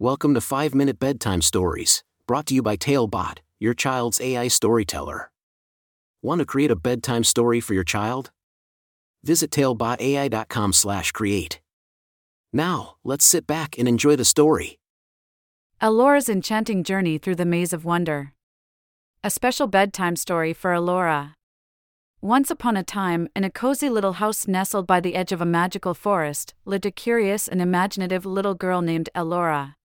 Welcome to 5 Minute Bedtime Stories, brought to you by Talebot, your child's AI storyteller. Want to create a bedtime story for your child? Visit talebotai.com/create. Now, let's sit back and enjoy the story. Elora's enchanting journey through the maze of wonder. A special bedtime story for Elora. Once upon a time, in a cozy little house nestled by the edge of a magical forest, lived a curious and imaginative little girl named Elora.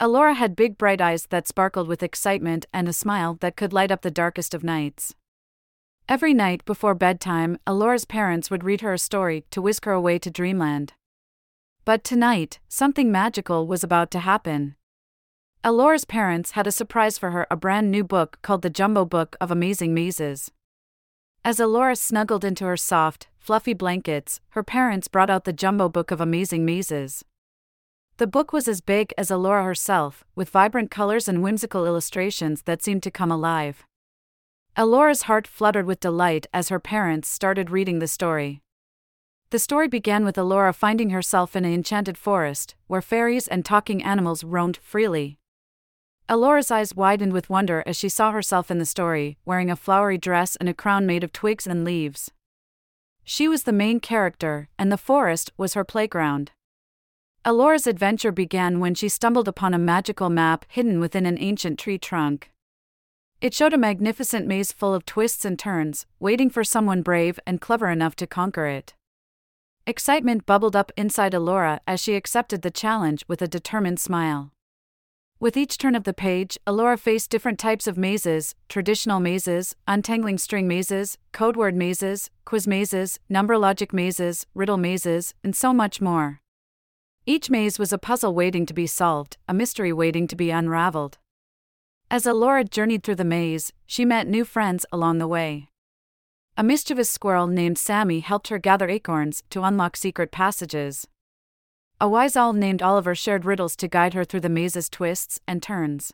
Elora had big bright eyes that sparkled with excitement and a smile that could light up the darkest of nights. Every night before bedtime, Elora's parents would read her a story to whisk her away to dreamland. But tonight, something magical was about to happen. Elora's parents had a surprise for her a brand new book called The Jumbo Book of Amazing Mazes. As Elora snuggled into her soft, fluffy blankets, her parents brought out the Jumbo Book of Amazing Mazes. The book was as big as Elora herself, with vibrant colors and whimsical illustrations that seemed to come alive. Elora's heart fluttered with delight as her parents started reading the story. The story began with Elora finding herself in an enchanted forest, where fairies and talking animals roamed freely. Elora's eyes widened with wonder as she saw herself in the story, wearing a flowery dress and a crown made of twigs and leaves. She was the main character, and the forest was her playground. Elora's adventure began when she stumbled upon a magical map hidden within an ancient tree trunk. It showed a magnificent maze full of twists and turns, waiting for someone brave and clever enough to conquer it. Excitement bubbled up inside Elora as she accepted the challenge with a determined smile. With each turn of the page, Elora faced different types of mazes traditional mazes, untangling string mazes, code word mazes, quiz mazes, number logic mazes, riddle mazes, and so much more. Each maze was a puzzle waiting to be solved, a mystery waiting to be unraveled. As Elora journeyed through the maze, she met new friends along the way. A mischievous squirrel named Sammy helped her gather acorns to unlock secret passages. A wise owl named Oliver shared riddles to guide her through the maze's twists and turns.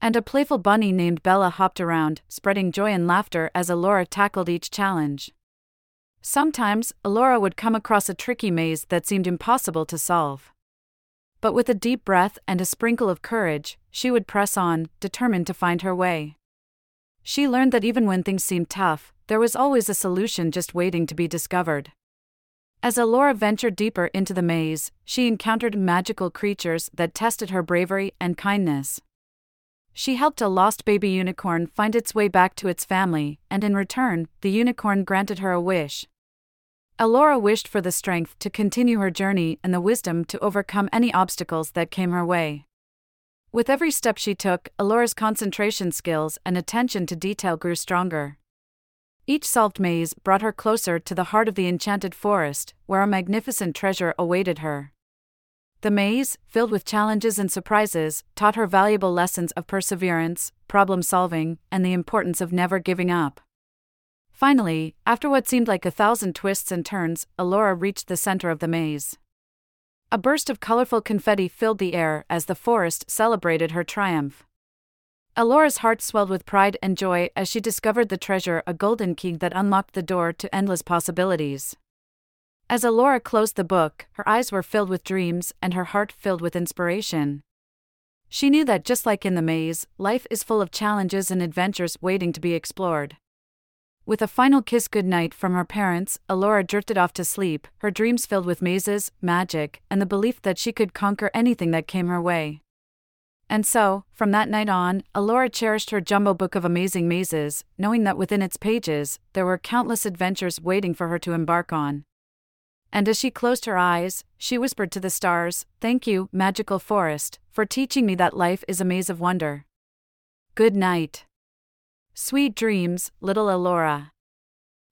And a playful bunny named Bella hopped around, spreading joy and laughter as Elora tackled each challenge. Sometimes, Elora would come across a tricky maze that seemed impossible to solve. But with a deep breath and a sprinkle of courage, she would press on, determined to find her way. She learned that even when things seemed tough, there was always a solution just waiting to be discovered. As Elora ventured deeper into the maze, she encountered magical creatures that tested her bravery and kindness. She helped a lost baby unicorn find its way back to its family, and in return, the unicorn granted her a wish. Elora wished for the strength to continue her journey and the wisdom to overcome any obstacles that came her way. With every step she took, Elora's concentration skills and attention to detail grew stronger. Each solved maze brought her closer to the heart of the enchanted forest, where a magnificent treasure awaited her. The maze, filled with challenges and surprises, taught her valuable lessons of perseverance, problem solving, and the importance of never giving up. Finally, after what seemed like a thousand twists and turns, Elora reached the center of the maze. A burst of colorful confetti filled the air as the forest celebrated her triumph. Elora's heart swelled with pride and joy as she discovered the treasure a golden key that unlocked the door to endless possibilities. As Elora closed the book, her eyes were filled with dreams and her heart filled with inspiration. She knew that just like in the maze, life is full of challenges and adventures waiting to be explored. With a final kiss goodnight from her parents, Elora drifted off to sleep, her dreams filled with mazes, magic, and the belief that she could conquer anything that came her way. And so, from that night on, Elora cherished her jumbo book of amazing mazes, knowing that within its pages, there were countless adventures waiting for her to embark on. And as she closed her eyes, she whispered to the stars, Thank you, magical forest, for teaching me that life is a maze of wonder. Good night. Sweet dreams, little Elora.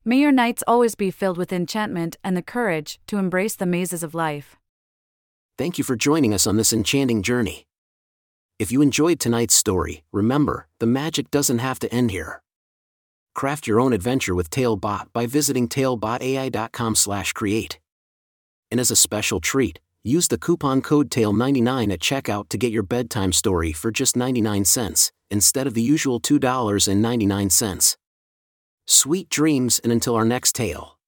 May your nights always be filled with enchantment and the courage to embrace the mazes of life. Thank you for joining us on this enchanting journey. If you enjoyed tonight's story, remember, the magic doesn't have to end here. Craft your own adventure with Talebot by visiting talebotai.com/create. And as a special treat, use the coupon code TALE99 at checkout to get your bedtime story for just 99 cents instead of the usual $2.99. Sweet dreams and until our next tale.